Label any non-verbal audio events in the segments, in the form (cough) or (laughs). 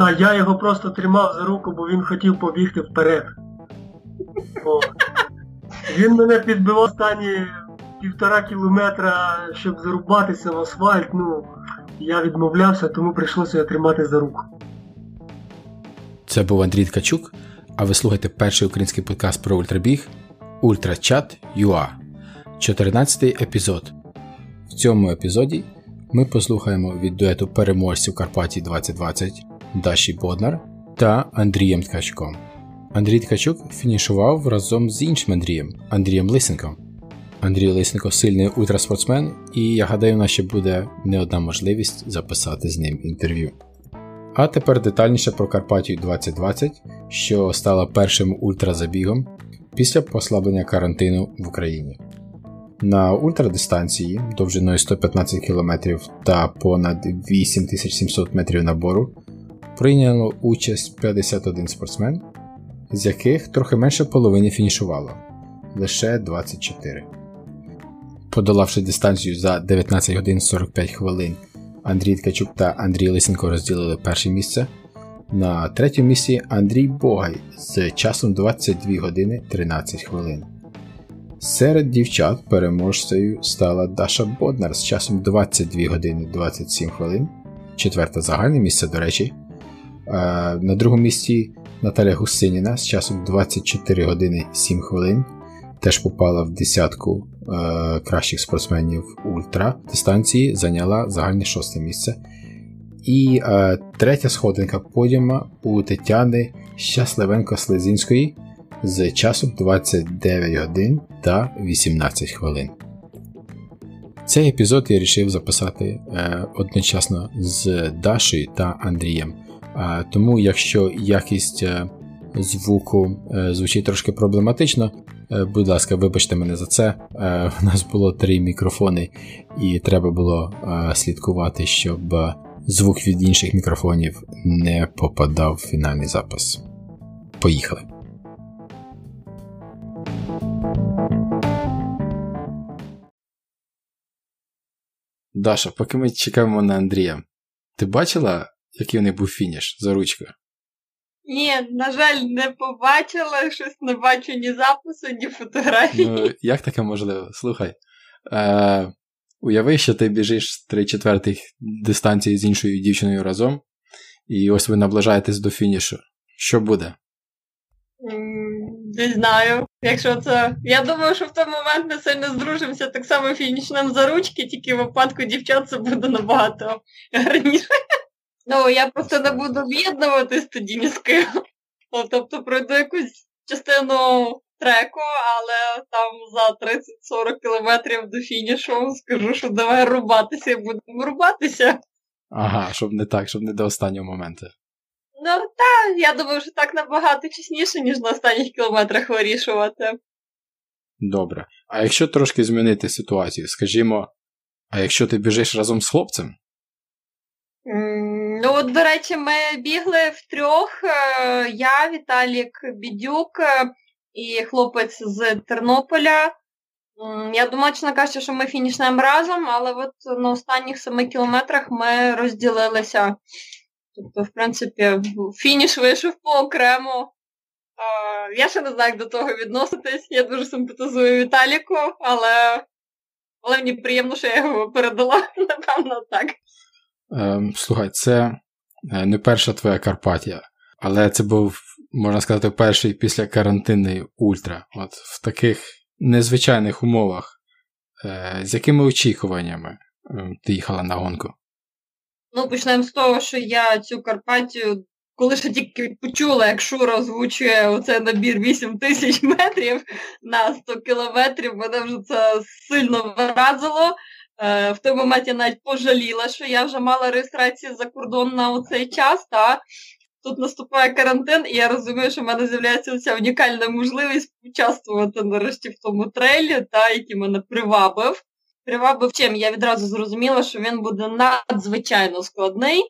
Та я його просто тримав за руку, бо він хотів побігти вперед. О. Він мене підбивав останні півтора кілометра, щоб зарубатися в асфальт. Ну, я відмовлявся, тому прийшлося його тримати за руку. Це був Андрій Ткачук, а ви слухаєте перший український подкаст про ультрабіг Ультрачат.ua. 14 епізод. В цьому епізоді ми послухаємо від дуету переможців Карпатії 2020 Даші Боднар та Андрієм Ткачуком. Андрій Ткачук фінішував разом з іншим Андрієм Андрієм Лисенком. Андрій Лисенко сильний ультраспортсмен, і я гадаю, у нас ще буде не одна можливість записати з ним інтерв'ю. А тепер детальніше про Карпатію 2020, що стала першим ультразабігом після послаблення карантину в Україні. На ультрадистанції довжиною 115 км та понад 8700 метрів набору прийняло участь 51 спортсмен, з яких трохи менше половини фінішувало лише 24. Подолавши дистанцію за 19 годин 45 хвилин, Андрій Ткачук та Андрій Лисенко розділили перше місце. На третьому місці Андрій Богай з часом 22 години 13 хвилин. Серед дівчат переможцею стала Даша Боднар з часом 22 години 27 хвилин. Четверте загальне місце, до речі. На другому місці Наталя Гусиніна з часом 24 години 7 хвилин. Теж попала в десятку е, кращих спортсменів ультра дистанції, зайняла загальне шосте місце. І е, третя сходинка подіума у Тетяни Щасливенко-Слезінської з часом 29 годин та 18 хвилин. Цей епізод я вирішив записати е, одночасно з Дашею та Андрієм. Тому, якщо якість е, звуку е, звучить трошки проблематично, е, будь ласка, вибачте мене за це. У нас було три мікрофони, і треба було слідкувати, щоб звук від інших мікрофонів не попадав в фінальний запис. Поїхали! Даша, поки ми чекаємо на Андрія, ти бачила, який у них був фініш за ручку? Ні, на жаль, не побачила, щось не бачу ні запису, ні фотографії. Ну, Як таке можливо? Слухай. Е, Уяви, що ти біжиш 3 четвертих дистанції з іншою дівчиною разом, і ось ви наближаєтесь до фінішу. Що буде? Не знаю. Якщо це. Я думаю, що в той момент ми сильно здружимося так само фінішнем за ручки, тільки в випадку дівчат це буде набагато гарніше. Ну, я просто не буду об'єднуватись тоді ні з ким. Тобто пройду якусь частину треку, але там за 30-40 кілометрів до фінішу скажу, що давай рубатися і будемо рубатися. Ага, щоб не так, щоб не до останнього моменту. Ну так, я думаю, що так набагато чесніше, ніж на останніх кілометрах вирішувати. Добре. А якщо трошки змінити ситуацію, скажімо, а якщо ти біжиш разом з хлопцем? Ну, от, до речі, ми бігли втрьох. Е, я, Віталік Бідюк е, і хлопець з Тернополя. Я думаю, чесно кажучи, що ми фінішнемо разом, але от на останніх семи кілометрах ми розділилися. Тобто, в принципі, фініш вийшов по окремо. Я ще не знаю, як до того відноситись. Я дуже симпатизую Віталіку, але але мені приємно, що я його передала, (laughs) напевно, так. Ем, Слухай, це е, не перша твоя Карпатія, але це був, можна сказати, перший після карантинний ультра. От в таких незвичайних умовах. Е, з якими очікуваннями ем, ти їхала на гонку? Ну, почнемо з того, що я цю Карпатію, коли ще тільки почула, як Шура озвучує оцей набір 8 тисяч метрів на 100 кілометрів, мене вже це сильно вразило. Е, в той момент навіть пожаліла, що я вже мала реєстрацію за кордон на оцей час. Та Тут наступає карантин, і я розумію, що в мене з'являється ця унікальна можливість участвувати нарешті в тому трейлі, та, який мене привабив. Привабив чим я відразу зрозуміла, що він буде надзвичайно складний.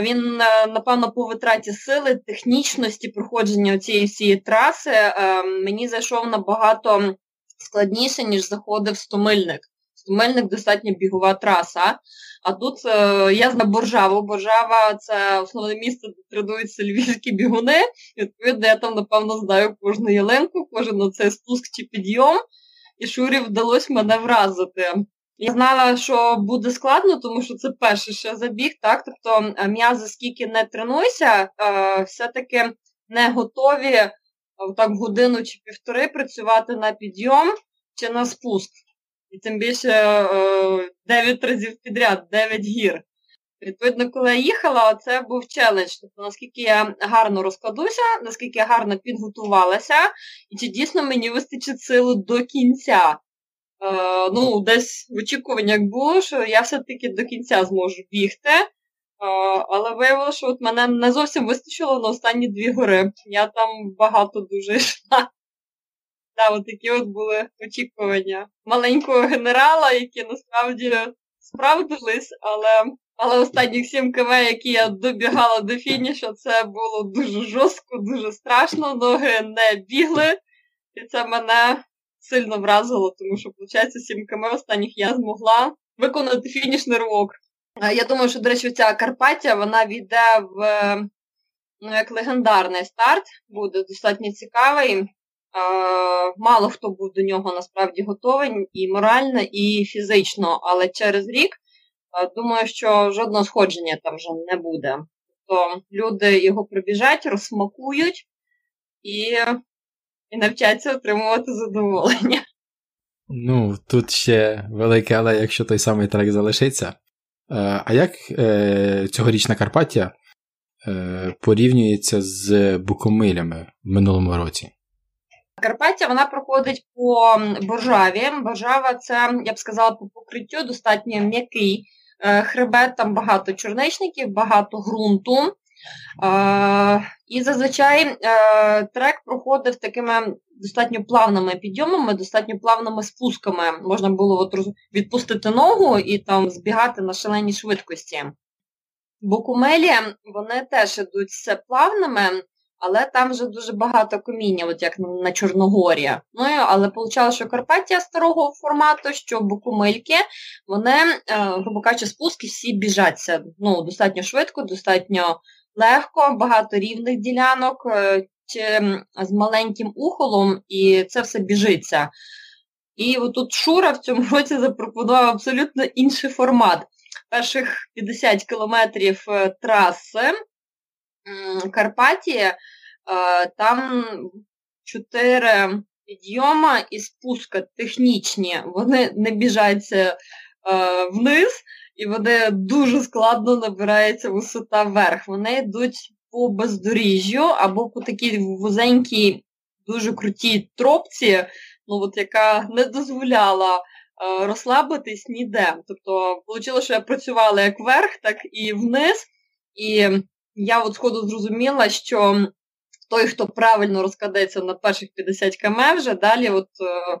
Він, е, напевно, по витраті сили, технічності проходження цієї всієї траси е, мені зайшов набагато складніше, ніж заходив стомильник. Стомильник достатньо бігова траса. А тут е, я знаю Боржаву. Боржава це основне місце, де тренуються львівські бігуни. І, Відповідно, я там, напевно, знаю кожну ялинку, кожен оцей спуск чи підйом. І Шурі вдалося мене вразити. Я знала, що буде складно, тому що це перший ще забіг, так? Тобто м'язи скільки не тренуйся, е, все-таки не готові е, так годину чи півтори працювати на підйом чи на спуск. І тим більше 9 разів підряд, 9 гір. Відповідно, коли я їхала, це був челендж. Тобто, наскільки я гарно розкладуся, наскільки я гарно підготувалася, і чи дійсно мені вистачить сили до кінця. Е, ну, десь в очікуваннях було, що я все-таки до кінця зможу бігти. Е, але виявилося, що от мене не зовсім вистачило на останні дві гори. Я там багато дуже йшла. Да, от такі от були очікування маленького генерала, які насправді справдились, але але останні 7 км, які я добігала до фінішу, це було дуже жорстко, дуже страшно, ноги не бігли, і це мене сильно вразило, тому що, виходить, 7 км останніх я змогла виконати фінішний ривок. Я думаю, що, до речі, ця Карпаття вона війде в ну, як легендарний старт, буде достатньо цікавий. Мало хто був до нього насправді готовий і морально, і фізично, але через рік думаю, що жодного сходження там вже не буде. Тобто люди його пробіжать, розсмакують і і навчаться отримувати задоволення. Ну, тут ще велике, але якщо той самий трек залишиться. Е, а як е, цьогорічна Карпаття е, порівнюється з Букомилями в минулому році? Карпаття вона проходить по Боржаві. Боржава це, я б сказала, по покриттю достатньо м'який хребет, там багато чорничників, багато ґрунту. І зазвичай трек проходив такими достатньо плавними підйомами, достатньо плавними спусками. Можна було от відпустити ногу і там збігати на шаленій швидкості. Бокумелі вони теж ідуть все плавними, але там вже дуже багато коміння, от як на Чорногорі. Ну, Але виходить, що Карпаття старого формату, що Букумельки, вони, грубо кажучи, спуски всі біжаться ну, достатньо швидко, достатньо легко, багато рівних ділянок е, чи з маленьким ухолом, і це все біжиться. І отут Шура в цьому році запропонував абсолютно інший формат. Перших 50 кілометрів е, траси Карпатії, там чотири підйома і спуска технічні, вони (laughs) не біжаться вниз, і вони дуже складно набирається висота вверх. Вони йдуть по бездоріжжю або по такій вузенькій, дуже крутій тропці, ну от яка не дозволяла розслабитись ніде. Тобто, вийшло, що я працювала як вверх, так і вниз. І я от сходу зрозуміла, що той, хто правильно розкладеться на перших 50 км, вже далі от е,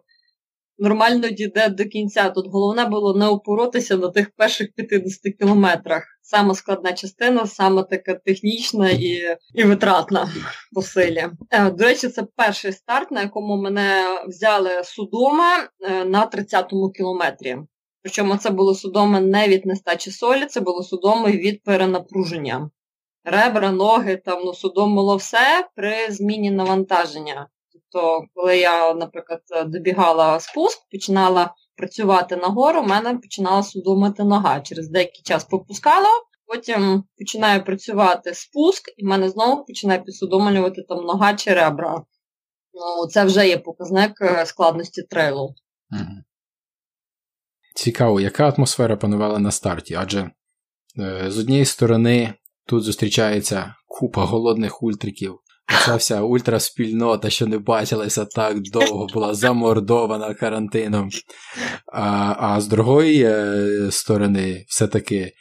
нормально дійде до кінця. Тут головне було не опоротися на тих перших 50 кілометрах. Саме складна частина, саме така технічна і і витратна по силі. Е, до речі, це перший старт, на якому мене взяли судома е, на 30-му кілометрі. Причому це було судоме не від нестачі солі, це було судоме від перенапруження. Ребра, ноги, там ну, судомило все при зміні навантаження. Тобто, коли я, наприклад, добігала спуск, починала працювати нагору, у мене починала судомити нога. Через деякий час попускала, потім починаю працювати спуск, і в мене знову починає підсудомлювати там нога чи ребра. Ну, Це вже є показник е, складності трейлу. Цікаво, яка атмосфера панувала на старті? Адже е, з однієї сторони тут зустрічається купа голодних ультриків, Ця вся ультраспільнота, що не бачилася так довго, була замордована карантином. А а з другої е, сторони, все-таки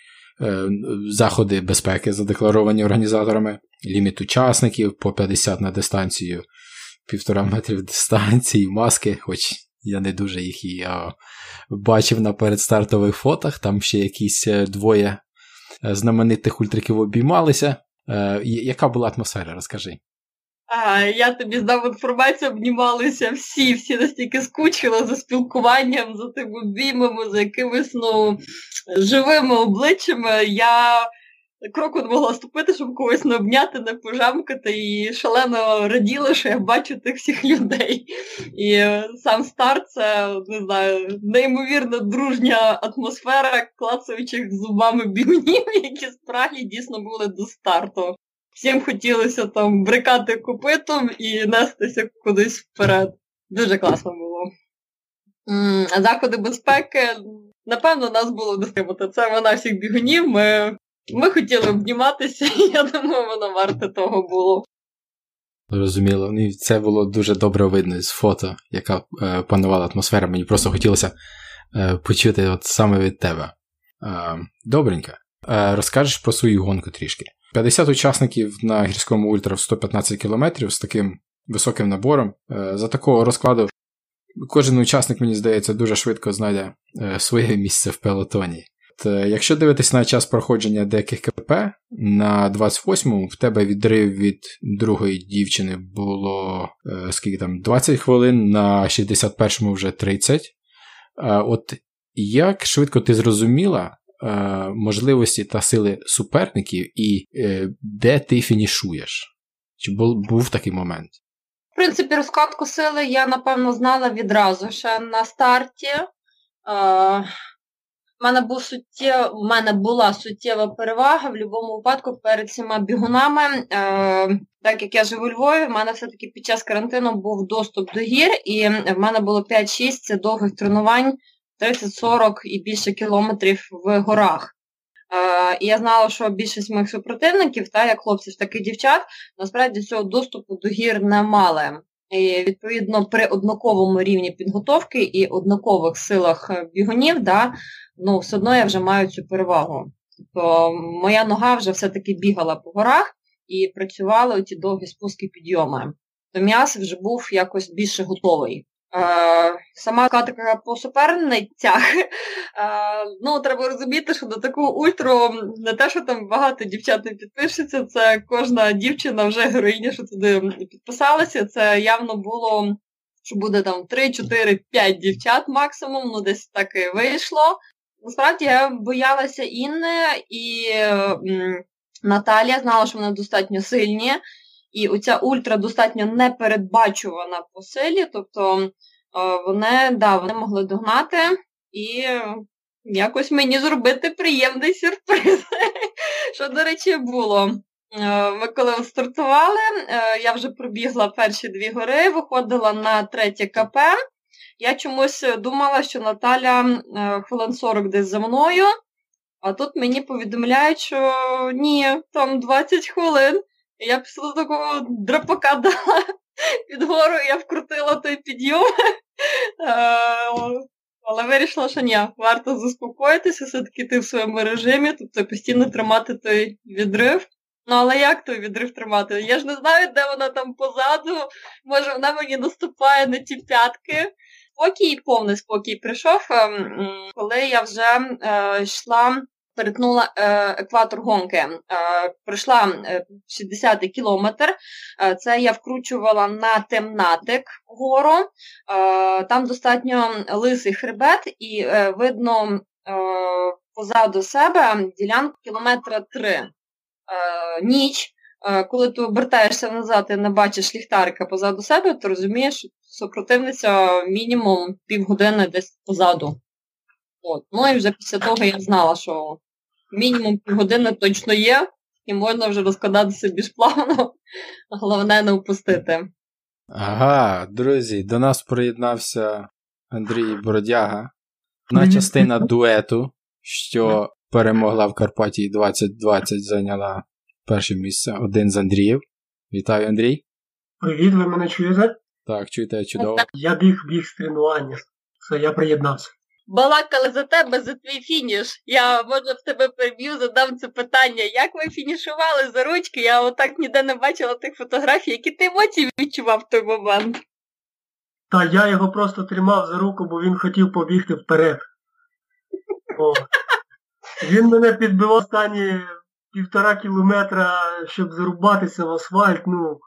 е, заходи безпеки задекларовані організаторами, ліміт учасників по 50 на дистанцію, півтора метрів дистанції, маски, хоч я не дуже їх і бачив на передстартових фотах, там ще якісь е, двоє знаменитих ультриків обіймалися. Яка була атмосфера, розкажи? А, Я тобі здав інформацію, обнімалися всі, всі настільки скучили за спілкуванням, за тими обіймами, за якимись ну, живими обличчями. Я кроку не могла ступити, щоб когось не обняти, не пожамкати, і шалено раділа, що я бачу тих всіх людей. І е, сам старт це не знаю, неймовірно дружня атмосфера клацаючих зубами бігунів, (laughs) які справді дійсно були до старту. Всім хотілося там брикати копитом і нестися кудись вперед. Дуже класно було. Заходи безпеки, напевно, нас було достигнути. Це вона всіх бігунів. Ми ми хотіли обніматися, (laughs) і я думаю, воно варте того було. Зрозуміло. І це було дуже добре видно з фото, яка е, панувала атмосфера. Мені просто хотілося е, почути от саме від тебе. Е, добренько. Е, розкажеш про свою гонку трішки. 50 учасників на гірському ультра в 115 км з таким високим набором. Е, за такого розкладу кожен учасник, мені здається, дуже швидко знайде е, своє місце в пелотоні. Е, якщо дивитись на час проходження деяких КП, на 28-му в тебе відрив від другої дівчини було скільки там 20 хвилин, на 61-му вже 30. От як швидко ти зрозуміла, Е, можливості та сили суперників і е, де ти фінішуєш? Чи був, був такий момент? В принципі, розкладку сили я, напевно, знала відразу ще на старті. В мене був суттєв... в мене була суттєва перевага в будь-якому випадку перед всіма бігунами. Е, Так як я живу у Львові, в мене все-таки під час карантину був доступ до гір, і в мене було 5-6 довгих тренувань 30-40 і більше кілометрів в горах. Е, І я знала, що більшість моїх супротивників, та як хлопців, так і дівчат, насправді цього доступу до гір не мали. І відповідно при однаковому рівні підготовки і однакових силах бігунів, да, ну, все одно я вже маю цю перевагу. Тобто моя нога вже все-таки бігала по горах і працювала ці довгі спуски підйоми. То м'яс вже був якось більше готовий. Сама така по суперницях, (laughs) ну, треба розуміти, що до такого ультру не те, що там багато дівчат не підпишеться, це кожна дівчина вже героїня, що туди підписалася. Це явно було, що буде там 3, 4, 5 дівчат максимум, ну десь так і вийшло. Насправді я боялася Інни і м, Наталія знала, що вони достатньо сильні. І оця ультра достатньо непередбачувана по силі, тобто е, вони да, вони могли догнати і якось мені зробити приємний сюрприз. (laughs) Що, до речі, було. Е, ми коли стартували, е, я вже пробігла перші дві гори, виходила на третє КП. Я чомусь думала, що Наталя хвилин 40 десь за мною, а тут мені повідомляють, що ні, там 20 хвилин. І Я після такого драпака (laughs) дала під гору, я вкрутила той підйом. Е, але вирішила, що ні, варто заспокоїтися, все-таки ти в своєму режимі, тобто постійно тримати той відрив. Ну, але як той відрив тримати? Я ж не знаю, де вона там позаду, може вона мені наступає на ті п'ятки. Спокій, повний спокій прийшов, ем, коли я вже е, йшла перетнула е, екватор гонки. Е, пройшла 60-й е, кілометр. Це я вкручувала на темнатик гору. Там достатньо лисий хребет, і видно позаду себе ділянку кілометра 3. Ніч. Коли ти обертаєшся назад і не бачиш ліхтарика позаду себе, то розумієш, що супротивниця мінімум півгодини десь позаду. От. Ну і вже після того я знала, що мінімум півгодини точно є, і можна вже розкладатися більш плавно, (laughs) головне не впустити. Ага, друзі, до нас приєднався Андрій Бородяга, одна частина (laughs) дуету, що перемогла в Карпатії 2020, зайняла перше місце один з Андріїв. Вітаю, Андрій. Привіт, ви мене чуєте? Так, чуєте чудово. Я біг біг з тренування. Все, я приєднався балакали за тебе, за твій фініш. Я може в тебе переб'ю, задам це питання. Як ви фінішували за ручки? Я отак ніде не бачила тих фотографій, які ти емоції відчував в той момент. Та я його просто тримав за руку, бо він хотів побігти вперед. О. Він мене підбивав останні півтора кілометра, щоб зарубатися в асфальт. ну,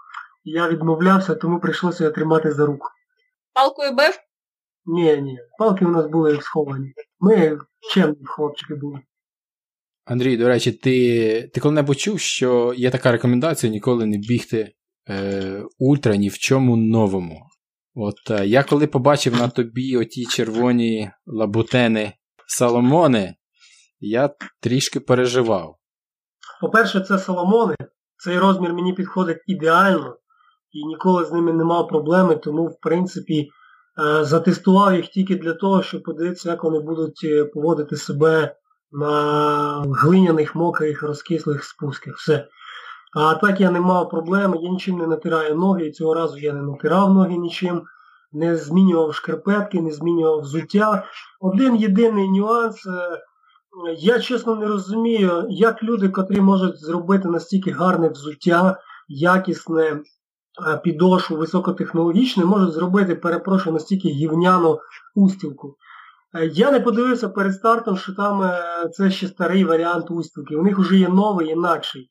Я відмовлявся, тому прийшлося його тримати за руку. Палкою бив? Ні, ні, палки у нас були сховані. Ми чемні хлопчики були. Андрій, до речі, ти ти коли-небудь чув, що є така рекомендація ніколи не бігти е, ультра ні в чому новому. От е, я коли побачив на тобі оті червоні лабутени Соломони, я трішки переживав. По-перше, це Соломони. Цей розмір мені підходить ідеально і ніколи з ними не мав проблеми, тому, в принципі, е, затестував їх тільки для того, щоб подивитися, як вони будуть е, поводити себе на глиняних, мокрих, розкислих спусках. Все. А так я не мав проблеми, я нічим не натираю ноги, і цього разу я не натирав ноги нічим, не змінював шкарпетки, не змінював взуття. Один єдиний нюанс. Е, я чесно не розумію, як люди, котрі можуть зробити настільки гарне взуття, якісне підошву, високотехнологічне, можуть зробити, перепрошую, настільки гівняну устілку. Е, я не подивився перед стартом, що там е, це ще старий варіант устілки. У них вже є новий, інакший.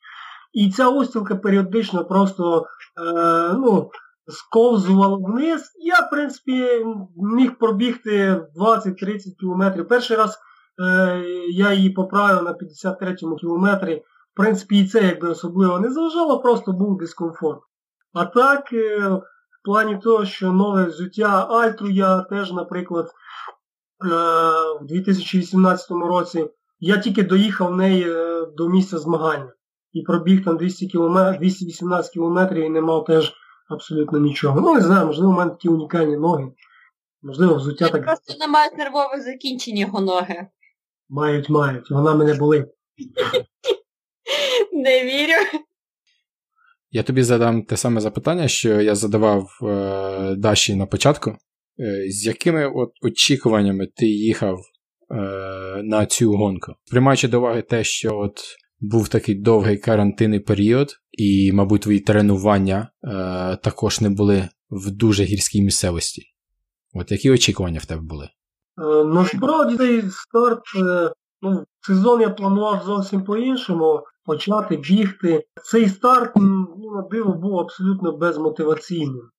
І ця устілка періодично просто е, ну, сковзувала вниз. Я, в принципі, міг пробігти 20-30 кілометрів. Перший раз е, я її поправив на 53-му кілометрі. В принципі, і це якби особливо не заважало, просто був дискомфорт. А так, е, в плані того, що нове взуття Альтру я теж, наприклад, в 2018 році я тільки доїхав в неї е, до місця змагання і пробіг там 200 км, 218 кілометрів і не мав теж абсолютно нічого. Ну, не знаю, можливо, у мене такі унікальні ноги. Можливо, взуття так. Просто не мають нервових закінчень його ноги. Мають, мають. Вона мене болить. (laughs) Не вірю. Я тобі задам те саме запитання, що я задавав е, Даші на початку. Е, з якими от очікуваннями ти їхав е, на цю гонку? Приймаючи до уваги те, що от був такий довгий карантинний період, і, мабуть, твої тренування е, також не були в дуже гірській місцевості. От які очікування в тебе були? Е, насправді цей старт, е, ну, сезон я планував зовсім по-іншому почати бігти. Цей старт, ну, на диво, був абсолютно безмотиваційним.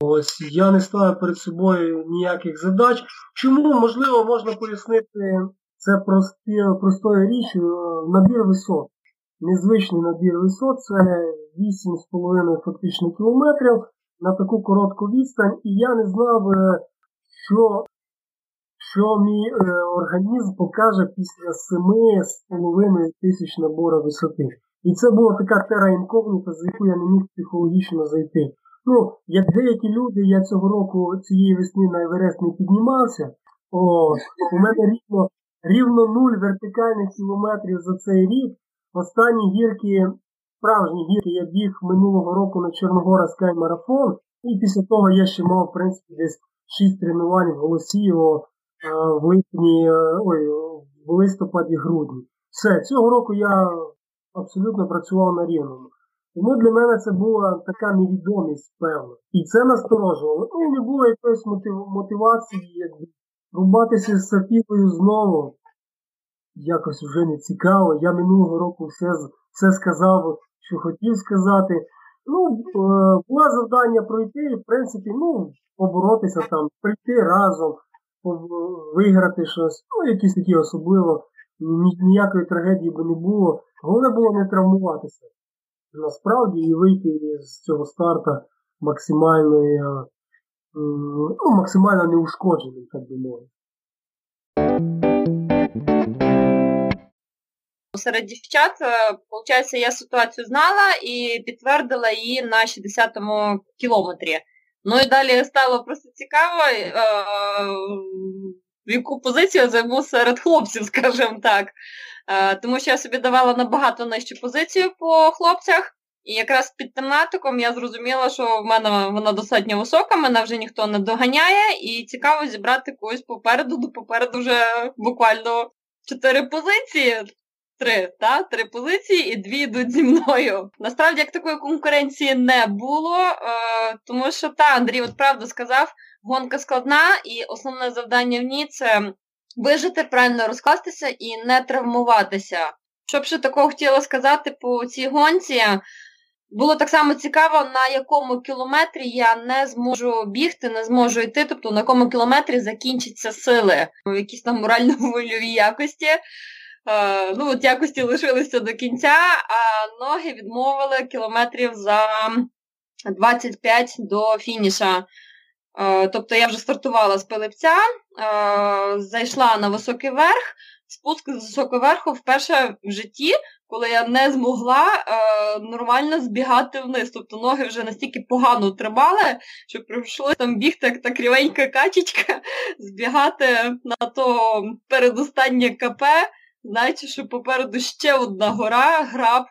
Ось я не ставив перед собою ніяких задач. Чому, можливо, можна пояснити це прості, простою річчю, набір висот. Незвичний набір висот це 8,5 фактично кілометрів на таку коротку відстань, і я не знав, е, що що мій е, організм покаже після 7,5 тисяч набору висоти. І це була така тера інкогніта, за яку я не міг психологічно зайти. Ну, як деякі люди, я цього року цієї весни на Еверест не піднімався. О, у мене рівно рівно нуль вертикальних кілометрів за цей рік. Останні гірки, справжні гірки, я біг минулого року на Чорногора Скай марафон, і після того я ще мав, в принципі, десь 6 тренувань в Голосієво в липні, ой, в листопаді-грудні. Все, цього року я абсолютно працював на рівному. Тому для мене це була така невідомість, певна. І це насторожувало. Ну, не було якоїсь мотивації, якби рубатися з Софією знову. Якось вже не цікаво. Я минулого року все все сказав, що хотів сказати. Ну, е, було завдання пройти, в принципі, ну, поборотися там, прийти разом, виграти щось, ну, якісь такі особливо, ніякої трагедії би не було. Головне було не травмуватися. Насправді і вийти з цього старта максимально, ну, максимально неушкодженим, так би мовити. Серед дівчат, виходить, я ситуацію знала і підтвердила її на 60-му кілометрі. Ну і далі стало просто цікаво, е, в яку позицію я займу серед хлопців, (laughs) скажімо так. Е, тому що я собі давала набагато нижчу позицію по хлопцях. І якраз під тематиком я зрозуміла, що в мене вона достатньо висока, мене вже ніхто не доганяє, і цікаво зібрати когось попереду, до попереду вже буквально чотири позиції три, та? три позиції і дві йдуть зі мною. Насправді, як такої конкуренції не було, е, тому що та Андрій от правду сказав, гонка складна, і основне завдання в ній це вижити, правильно розкластися і не травмуватися. Що б ще такого хотіла сказати по цій гонці, було так само цікаво, на якому кілометрі я не зможу бігти, не зможу йти, тобто на якому кілометрі закінчаться сили в якісь там морально-вольовій якості. Е, ну, от якості лишилися до кінця, а ноги відмовили кілометрів за 25 до фініша. Е, тобто я вже стартувала з пилипця, е, зайшла на високий верх, спуск з високого верху вперше в житті, коли я не змогла нормально збігати вниз. Тобто ноги вже настільки погано тримали, що прийшлося там бігти, як та крівенька качечка, (laughs) збігати на то передостаннє КП, знаючи, що попереду ще одна гора, граб.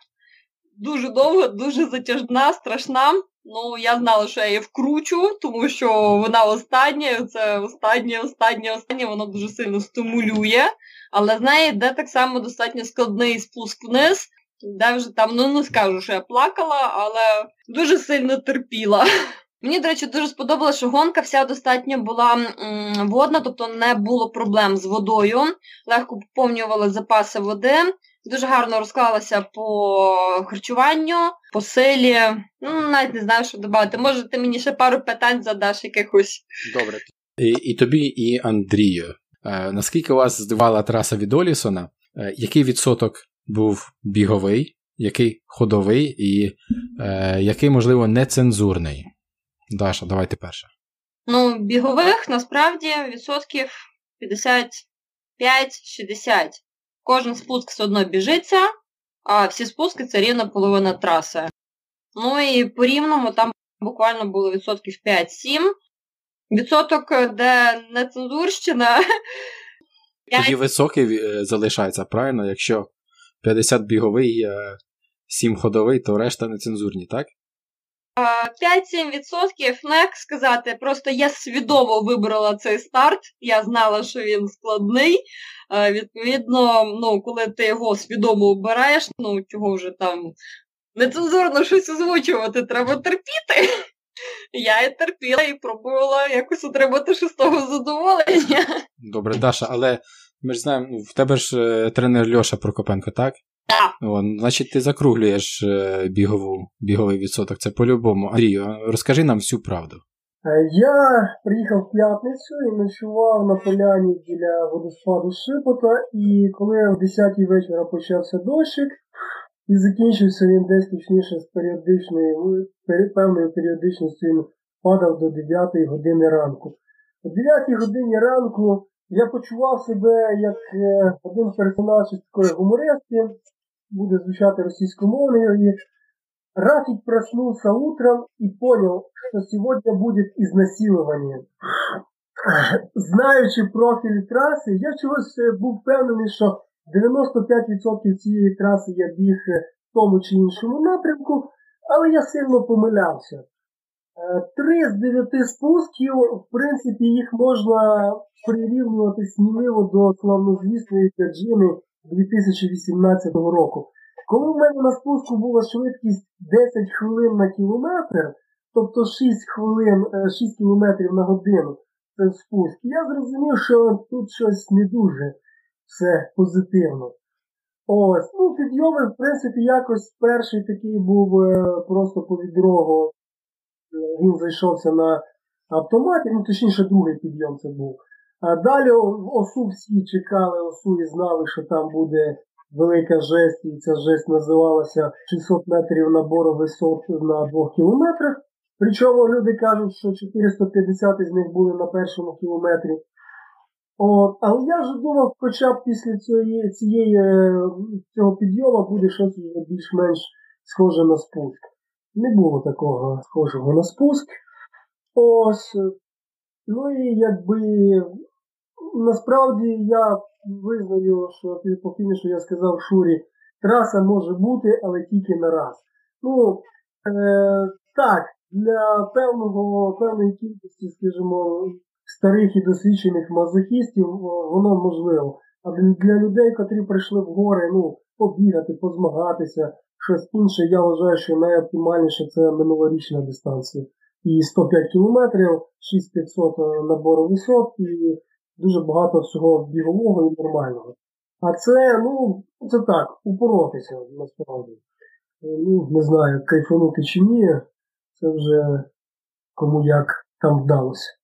Дуже довга, дуже затяжна, страшна. Ну, я знала, що я її вкручу, тому що вона остання, це останнє, останнє, останнє, воно дуже сильно стимулює. Але з неї йде так само достатньо складний спуск вниз, де вже там, ну не скажу, що я плакала, але дуже сильно терпіла. Мені, до речі, дуже сподобалося, що гонка вся достатньо була водна, тобто не було проблем з водою. Легко поповнювали запаси води. Дуже гарно розклалася по харчуванню, по силі. Ну, навіть не знаю, що додати. Може, ти мені ще пару питань задаш якихось. Добре. І, і тобі, і Андрію. Е, наскільки вас здивала траса від Олісона? Е, який відсоток був біговий, який ходовий і е, який, можливо, нецензурний? Даша, давайте перше. Ну, бігових насправді відсотків 55-60. Кожен спуск все одно біжиться, а всі спуски це рівна половина траси. Ну і по рівному там буквально було відсотків 5-7. Відсоток, де нецензурщина. (laughs) Тоді високий е, залишається, правильно? Якщо 50 біговий, 7 ходовий, то решта нецензурні, так? 5-7%, ну як сказати, просто я свідомо вибрала цей старт, я знала, що він складний. Відповідно, ну, коли ти його свідомо обираєш, ну чого вже там нецензурно щось озвучувати, треба терпіти. (laughs) Я і терпіла і пробувала якось отримати шестого задоволення. Добре, Даша, але ми ж знаємо, в тебе ж е, тренер Льоша Прокопенко, так? Так. О, значить, ти закруглюєш е, бігову, біговий відсоток. Це по-любому. Андрію, розкажи нам всю правду. Е, Я приїхав в п'ятницю і ночував на поляні біля водоспаду Шипота, і коли в 10 вечора почався дощик, і закінчився він десь точніше з періодичною, певною періодичністю він падав до 9 години ранку. О 9 годині ранку я почував себе як е, один персонаж із такої гумористки, буде звучати російськомовною, і Рафик проснулся утром и понял, что сегодня будет изнасилование. Знаючи профіль траси, я чогось був впевнений, що 95% цієї траси я біг в тому чи іншому напрямку, але я сильно помилявся. Три з дев'яти спусків, в принципі, їх можна прирівнювати сміливо до славнозвісної Каджини 2018 року. Коли в мене на спуску була швидкість 10 хвилин на кілометр, тобто 6 хвилин, 6 кілометрів на годину це спуск, я зрозумів, що тут щось не дуже все позитивно. Ось, ну, підйоми, в принципі, якось перший такий був е, просто по відрогу. Він зайшовся на автоматі, ну, точніше, другий підйом це був. А далі осу всі чекали осу і знали, що там буде велика жесть, і ця жесть називалася 600 метрів набору висот на 2 кілометрах. Причому люди кажуть, що 450 з них були на першому кілометрі. От, Але я вже думав, хоча б після цієї, цієї, е, цього підйому буде щось більш-менш схоже на спуск. Не було такого схожого на спуск. Ось. Ну і якби насправді я визнаю, що по фінішу я сказав Шурі, траса може бути, але тільки на раз. Ну, е, так, для певного, певної кількості, скажімо, старих і досвідчених мазохістів воно можливо. А для людей, котрі прийшли в гори, ну, побігати, позмагатися, щось інше, я вважаю, що найоптимальніше це минулорічна дистанція. І 105 кілометрів, 6500 набору висот і дуже багато всього бігового і нормального. А це, ну, це так, упоротися насправді. ну, не знаю, кайфанути чи ні, це вже кому як там вдалося.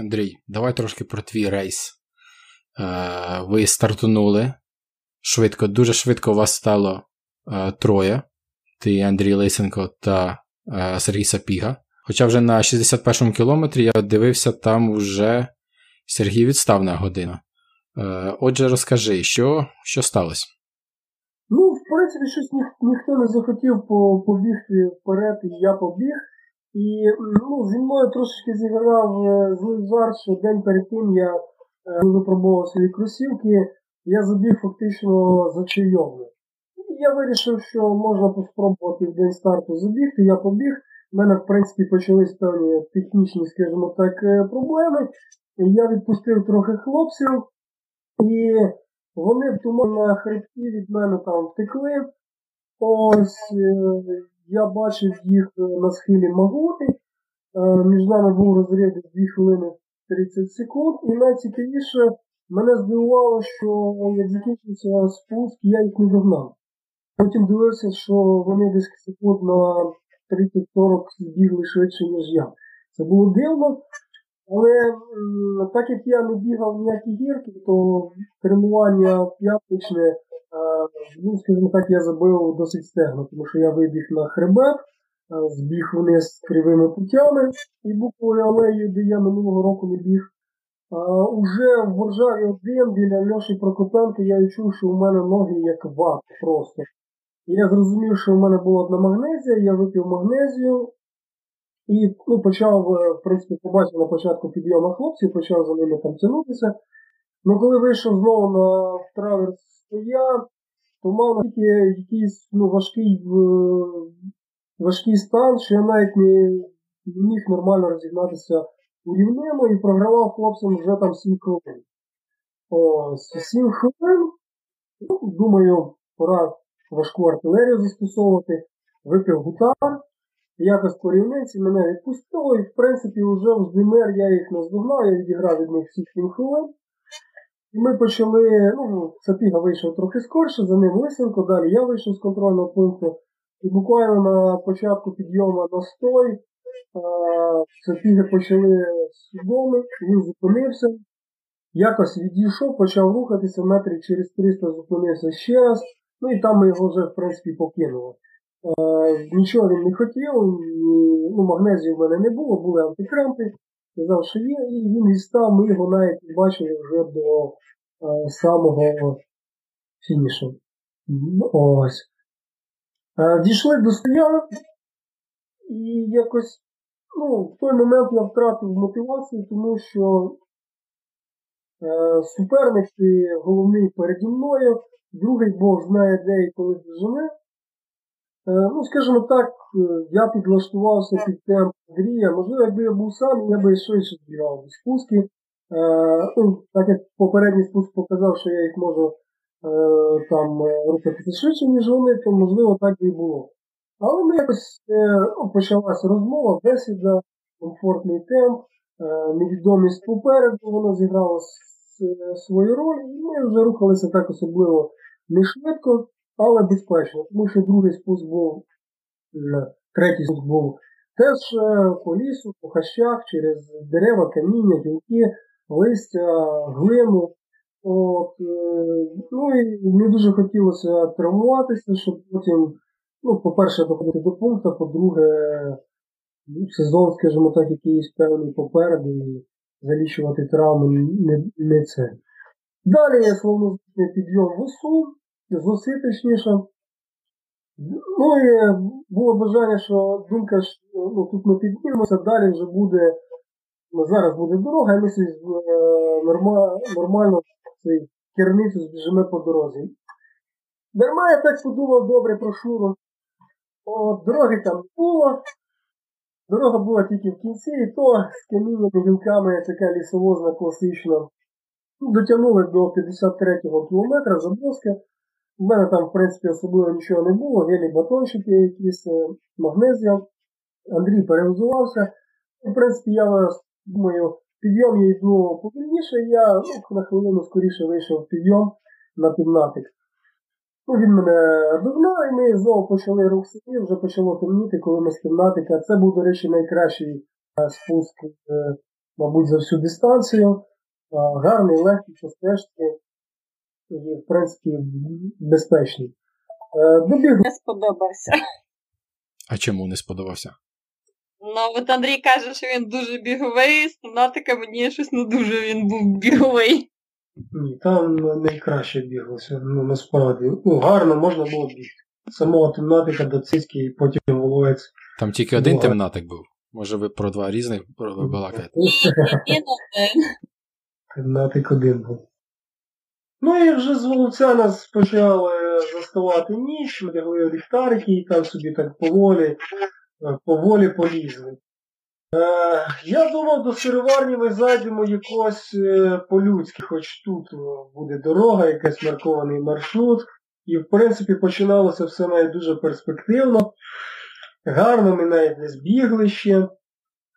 Андрій, давай трошки про твій рейс. Е, ви стартонули швидко, дуже швидко вас стало е, троє. Ти, Андрій Лисенко та е, Сергій Сапіга. Хоча вже на 61-му кілометрі я дивився, там вже Сергій відстав на годину. Отже, розкажи, що що сталося? Ну, в принципі, щось ніх, ніхто не захотів побігти вперед, і я побіг. І ну, зі мною трошечки зіграв е, злий жарт, що день перед тим я е, випробував свої кросівки, я забіг фактично за чайовню. Я вирішив, що можна спробувати в день старту забігти, я побіг. У мене, в принципі, почались певні технічні, скажімо так, е, проблеми. Я відпустив трохи хлопців, і вони в туман на хребті від мене там втекли. Ось я бачив їх е, на схилі Магути. Е, між нами був розряд 2 хвилини 30 секунд. І найцікавіше мене здивувало, що як закінчився спуск, я їх не догнав. Потім дивився, що вони десь секунд на 30-40 збігли швидше, ніж я. Це було дивно. Але так як я не бігав ніякі гірки, то тренування п'ятничне Ну, скажімо так, я забив досить стегно, тому що я вибіг на хребет, збіг вниз кривими путями і буквою алею, де я минулого року не біг. Уже в Боржаві один біля Льоші Прокопенка я відчув, що у мене ноги як ват просто. І я зрозумів, що у мене була одна магнезія, я випив магнезію і ну, почав, е, в принципі, побачив на початку підйому хлопців, почав за ними там тягнутися. Ну коли вийшов знову на траверс я то мав тільки якийсь ну, важкий важкий стан, що я навіть не міг нормально розігнатися у рівнину і програвав хлопцям вже там 7 хвилин. Ось, 7 хвилин, ну, думаю, пора важку артилерію застосовувати, випив гутар, якось по рівниці мене відпустило, і в принципі вже в Здимер я їх наздогнав, я відіграв від них всі 7 хвилин. І ми почали, ну, Сапіга вийшов трохи скорше, за ним Лисенко, далі я вийшов з контрольного пункту. І буквально на початку підйому на стой Сапіги почали судоми, він зупинився, якось відійшов, почав рухатися, метрів через 300 зупинився ще раз, ну і там ми його вже в принципі покинули. Е, Нічого він не хотів, ні, ну, магнезії в мене не було, були антикрампи сказав, що є, і він відстав, ми його навіть бачили вже до е, самого фінішу. Ось. Е, дійшли до стоянок, і якось ну, в той момент я втратив мотивацію, тому що е, суперник головний переді мною, другий Бог знає, де і коли дожене. Е, ну, скажімо так, е, я підлаштувався під темп Андрія. Можливо, якби я був сам, я би швидше збігав спуски. Е, ну, Так як попередній спуск показав, що я їх можу там рухатися швидше, ніж вони, то можливо так і було. Але ми якось ну, почалася розмова, бесіда, комфортний темп, невідомість попереду, воно зіграло свою роль, і ми вже рухалися так особливо не швидко але безпечно, тому що другий спуск був, е, третій спуск був теж е, по лісу, по хащах, через дерева, каміння, гілки, листя, глину. От, е, Ну і не дуже хотілося травмуватися, щоб потім, ну, по-перше, доходити до пункту, по-друге, ну, сезон, скажімо так, якийсь певний попереду і залічувати травми не, не це. Далі я словно підйом вису, зуси точніше. Ну і було бажання, що думка, що ну, тут ми піднімемося, далі вже буде, ну, зараз буде дорога, і ми е, нормально, нормально цей керницю збіжимо по дорозі. Дарма я так подумав добре про Шуру. От, дороги там не було. Дорога була тільки в кінці, і то з каміннями, гілками така лісовозна класична. Дотягнули до 53-го кілометра Заброска. У мене там, в принципі, особливо нічого не було, гелі батончики, якісь е, магнезія. Андрій перевзувався. В принципі, я думаю, підйом я йду повільніше, я ну, на хвилину скоріше вийшов підйом на півнатик. Ну, він мене догнав, і ми знову почали рух собі, вже почало темніти, коли ми з кімнатика. Це був, до речі, найкращий е, спуск, е, мабуть, за всю дистанцію. Гарний, легкий, по стежці і, в принципі, безпечний. Е, Добіг Не сподобався. А чому не сподобався? Ну, от Андрій каже, що він дуже біговий, з фанатика мені щось не дуже він був біговий. Ні, там найкраще біглося, ну насправді. Ну, гарно можна було бігти. Самого темнатика до цицьки і потім воловець. Там тільки один Ну, темнатик був. Може ви про два різних про- балакаєте? Він один. Темнатик один був. Ну і вже з Воловця нас почали заставати ніч, ми лягли ліхтарики і там собі так поволі, е, поволі полізли. Е, я думав, до сироварні ми зайдемо якось е, по-людськи, хоч тут е, буде дорога, якийсь маркований маршрут. І в принципі починалося все навіть дуже перспективно. Гарно ми навіть не збігли ще,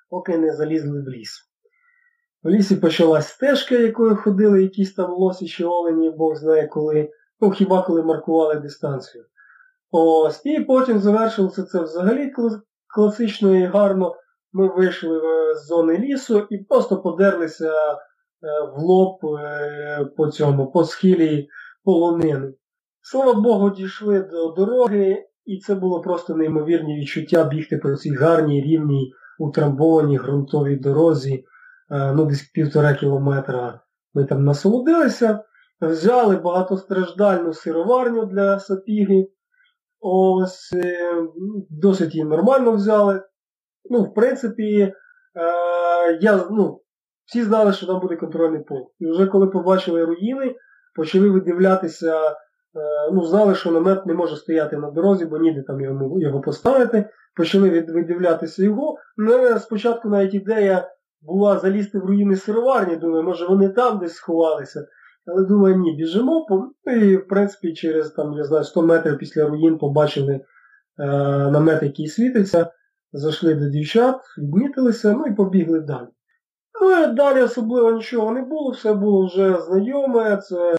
поки не залізли в ліс. В лісі почалась стежка, якою ходили якісь там лосі чи олені, Бог знає коли, ну хіба коли маркували дистанцію. Ось, і потім завершилося це взагалі класично і гарно. Ми вийшли е, з зони лісу і просто подерлися е, в лоб е, по цьому, по схилі полонини. Слава Богу, дійшли до дороги, і це було просто неймовірні відчуття бігти по цій гарній, рівній, утрамбованій ґрунтовій дорозі, ну десь півтора кілометра. Ми там насолодилися, взяли багатостраждальну сироварню для сапіги. Ось е, досить її нормально взяли. Ну, в принципі, е, я, ну, всі знали, що там буде контрольний пункт. І вже коли побачили руїни, почали видивлятися, е, ну, знали, що намет не може стояти на дорозі, бо ніде там його, поставити. Почали видивлятися його. У мене спочатку навіть ідея була залізти в руїни сироварні, думаю, може вони там десь сховалися. Але думаю, ні, біжимо. ну, І, в принципі, через там, я знаю, 100 метрів після руїн побачили е, намет, який світиться. Зайшли до дівчат, відмітилися, ну і побігли далі. Ну далі особливо нічого не було, все було вже знайоме. Це е,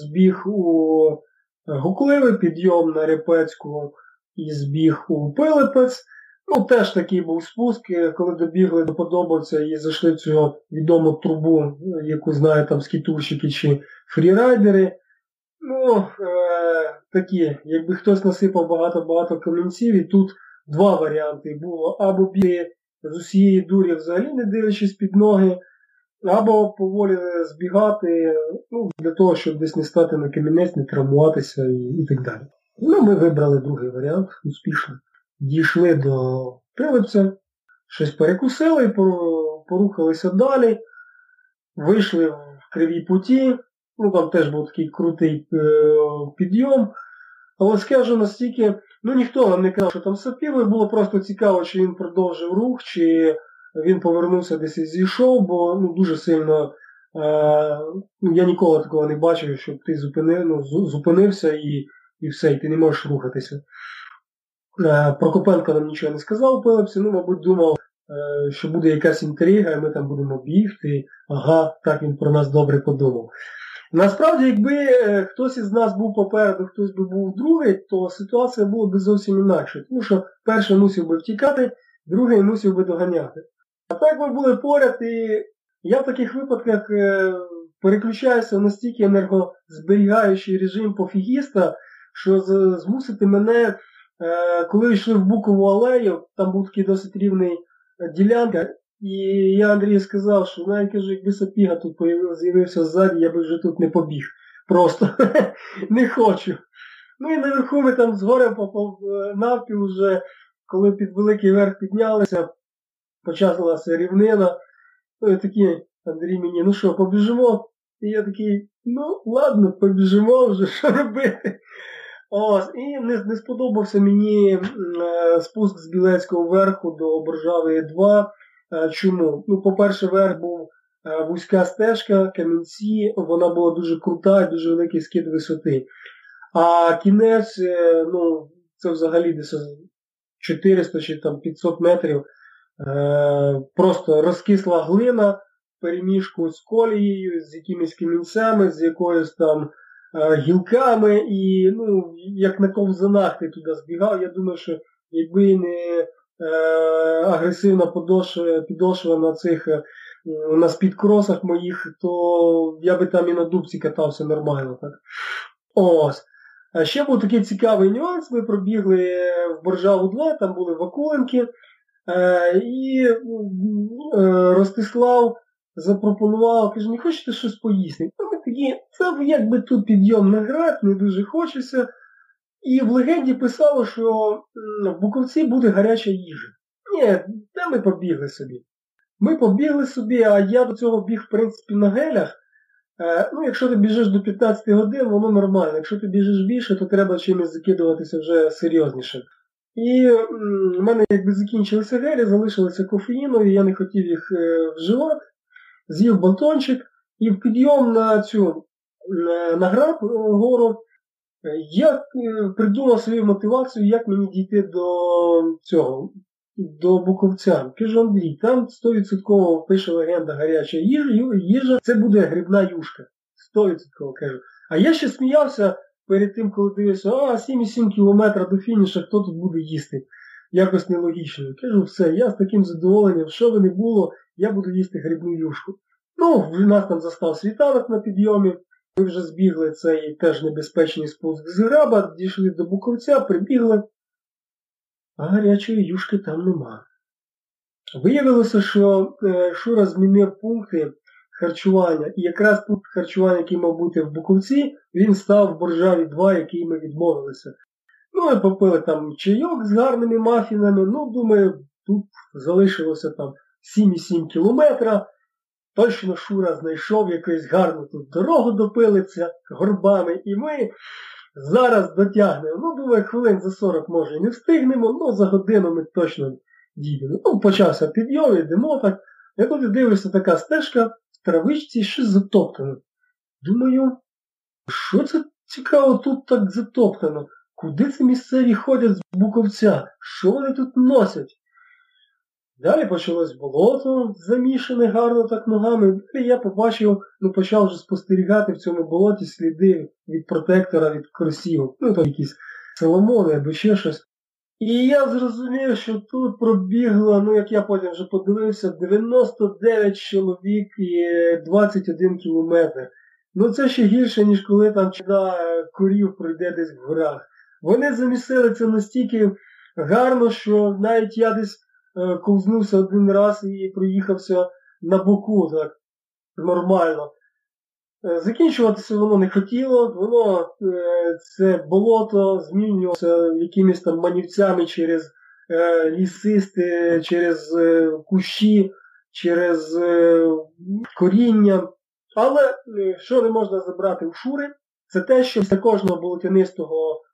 збіг у Гукливий, підйом на Репецьку і збіг у Пилипець. Ну, теж такий був спуск, е, коли добігли до Подобавця і зайшли в цю відому трубу, е, яку знають там скітурщики чи фрірайдери. Ну, е, такі, якби хтось насипав багато-багато камінців, і тут два варіанти було. Або бігти з усієї дурі взагалі не дивлячись під ноги, або поволі збігати, ну, для того, щоб десь не стати на камінець, не травмуватися і, і так далі. Ну, ми вибрали другий варіант успішно. Дійшли до Пилипця, щось перекусили, порухалися далі, вийшли в кривій путі, ну там теж був такий крутий е, підйом. Але скажу настільки, ну ніхто нам не казав, що там сапів, і було просто цікаво, чи він продовжив рух, чи він повернувся десь і зійшов, бо ну, дуже сильно. Е, ну, я ніколи такого не бачив, щоб ти зупинив, ну, зупинився і, і все, і ти не можеш рухатися. Е, Прокопенко нам нічого не сказав у Пилипсі, ну, мабуть, думав, е, що буде якась інтрига, і ми там будемо бігти. Ага, так він про нас добре подумав. Насправді, якби е, хтось із нас був попереду, хтось би був другий, то ситуація була б зовсім інакше. Тому що перший мусив би втікати, другий мусив би доганяти. А так ми були поряд, і я в таких випадках переключаюся в настільки енергозберігаючий режим пофігіста, що змусити мене, коли йшли в Букову алею, там був такий досить рівний е, ділянка, і я Андрію сказав, що навіть кажу, якби Сапіга тут з'явився ззаді, я би вже тут не побіг. Просто (laughs) не хочу. Ну і наверху ми там згорем попав е, навпіл вже, коли під великий верх піднялися, почалася рівнина. Ну і такий Андрій мені, ну що, побіжимо? І я такий, ну ладно, побіжимо вже, що робити. Ось, і не, не сподобався мені е, спуск з Білецького верху до Боржави 2. Е, Чому? Ну, по-перше, верх був е, вузька стежка, камінці, вона була дуже крута, і дуже великий скид висоти. А кінець, ну, це взагалі десь 400 чи там 500 метрів. Просто розкисла глина переміжку з колією, з якимись камінцями, з якоюсь там гілками, і ну, як на ковзанах ти туди збігав, я думаю, що якби не е, агресивна подошва, підошва на цих е, на спідкросах моїх, то я би там і на дубці катався нормально. так. Ось. А ще був такий цікавий нюанс. Ми пробігли в Боржаву 2, там були вакуленки, е, і е, Ростислав запропонував, каже, не хочете щось поїсти? Ну, ми такі, це якби тут підйом на град, не дуже хочеться. І в легенді писало, що в Буковці буде гаряча їжа. Ні, де ми побігли собі? Ми побігли собі, а я до цього біг, в принципі, на гелях. Е, ну, Якщо ти біжиш до 15 годин, воно нормально. Якщо ти біжиш більше, то треба чимось закидуватися вже серйозніше. І в мене якби закінчилися гелі, залишилися кофеїнові, я не хотів їх е, вживати, з'їв батончик і в підйом на цю на граб е, гору я придумав свою мотивацію, як мені дійти до цього, до Буковця. Кажу, Андрій, там 100% пише легенда гаряча їжа, їжа це буде грибна юшка. 100% кажу. А я ще сміявся перед тим, коли дивився, а 7,7 кілометра до фініша, хто тут буде їсти. Якось нелогічно. Кажу, все, я з таким задоволенням, що би не було, я буду їсти грибну юшку. Ну, в нас там застав світанок на підйомі. Ми вже збігли цей теж небезпечний спуск з граба, дійшли до Буковця, прибігли а гарячої юшки там нема. Виявилося, що е, Шура змінив пункти харчування, і якраз пункт харчування, який мав бути в Буковці, він став в Боржаві 2, який ми відмовилися. Ну і попили там чайок з гарними мафінами, ну, думаю, тут залишилося там 7,7 кілометра. Точно Шура знайшов якусь гарну тут дорогу допилиться горбами, і ми Зараз дотягнемо. Ну, думаю, хвилин за 40 може і не встигнемо, але ну, за годину ми точно дійдемо. Ну, почався підйом, йдемо так. Я тут дивлюся така стежка в травичці ще затоптана. Думаю, що це цікаво тут так затоптано? Куди це місцеві ходять з буковця? Що вони тут носять? Далі почалось болото, замішане гарно так ногами. Далі я побачив, ну почав вже спостерігати в цьому болоті сліди від протектора, від кросів, ну там якісь соломони або ще щось. І я зрозумів, що тут пробігло, ну як я потім вже подивився, 99 чоловік і 21 кілометр. Ну це ще гірше, ніж коли там чуда курів пройде десь в горах. Вони замісили це настільки гарно, що навіть я десь Е, ковзнувся один раз і проїхався на боку так нормально. Е, закінчуватися воно не хотіло, воно е, це болото змінювалося якимись там манівцями через лісисти, через кущі, через коріння. Але що не можна забрати в шури, це те, що після кожного болотянистого Е,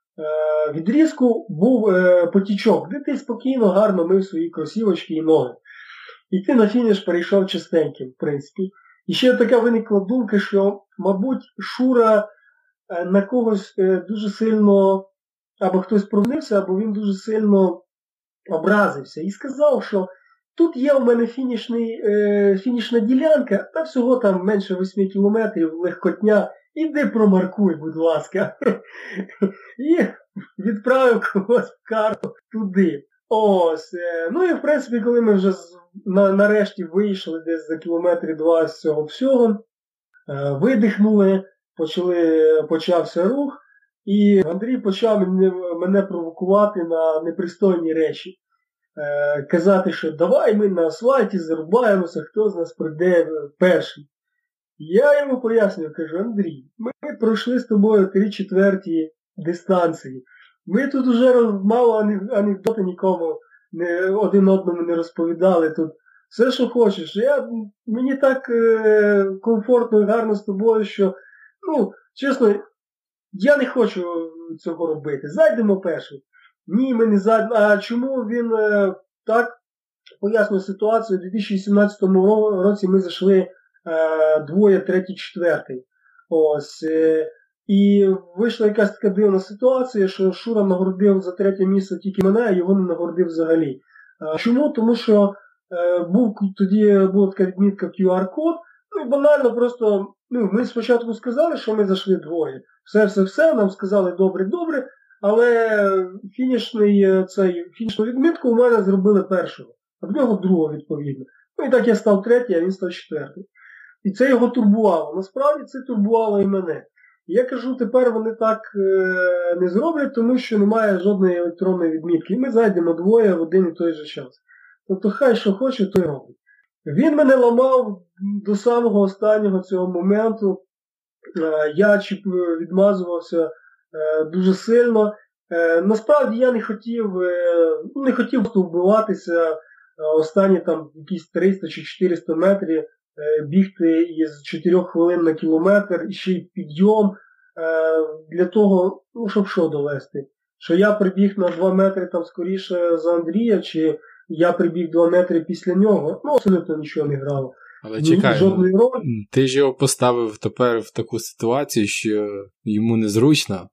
відрізку був е, потічок, де ти спокійно, гарно мив свої кросівочки і ноги. І ти на фініш перейшов чистеньким, в принципі. І ще така виникла думка, що, мабуть, Шура е, на когось дуже сильно, або хтось провинився, або він дуже сильно образився і сказав, що тут є у мене фінішний, фінішна ділянка, та всього там менше 8 кілометрів, легкотня. Іди промаркуй, будь ласка. І відправив когось в карту туди. Ось. Е, ну і в принципі, коли ми вже нарешті вийшли десь за кілометрів два з цього всього, е, видихнули, почали, почався рух, і Андрій почав мене, мене провокувати на непристойні речі. Е, казати, що давай ми на асфальті зарубаємося, хто з нас прийде перший. Я йому пояснюю, кажу, Андрій, ми пройшли з тобою три четверті дистанції. Ми тут уже мало анекдоти нікому не, один одному не розповідали. Тут все, що хочеш. Я, Мені так е, комфортно і гарно з тобою, що, ну, чесно, я не хочу цього робити. Зайдемо перший. Ні, ми не зайдемо. А чому він е, так пояснює ситуацію? У 2017 році ми зайшли. Е, двоє, третій, четвертий. Ось. Е, і вийшла якась така дивна ситуація, що Шура нагородив за третє місце тільки мене, а його не нагородив взагалі. Чому? Тому що Е, був тоді була така відмітка QR-код. Ну і банально просто ну, ми спочатку сказали, що ми зайшли двоє. Все-все-все, нам сказали добре-добре, але фінішний, е, цей, фінішну відмітку у мене зробили першого, а в нього другого відповідно. Ну і так я став третій, а він став четвертий. І це його турбувало. Насправді це турбувало і мене. Я кажу, тепер вони так е, не зроблять, тому що немає жодної електронної відмітки. І ми зайдемо двоє в один і той же час. Тобто хай що хоче, то й робить. Він мене ламав до самого останнього цього моменту. Е, я чіп відмазувався е, дуже сильно. Е, насправді я не хотів ну, не хотів вбиватися останні там якісь 300 чи 400 метрів, бігти із 4 хвилин на кілометр і ще й підйом для того, ну, щоб що довести. Що я прибіг на 2 метри там скоріше за Андрія, чи я прибіг 2 метри після нього, ну абсолютно нічого не грало. Але чекай, жодної ролі. ти ж його поставив тепер в таку ситуацію, що йому незручно.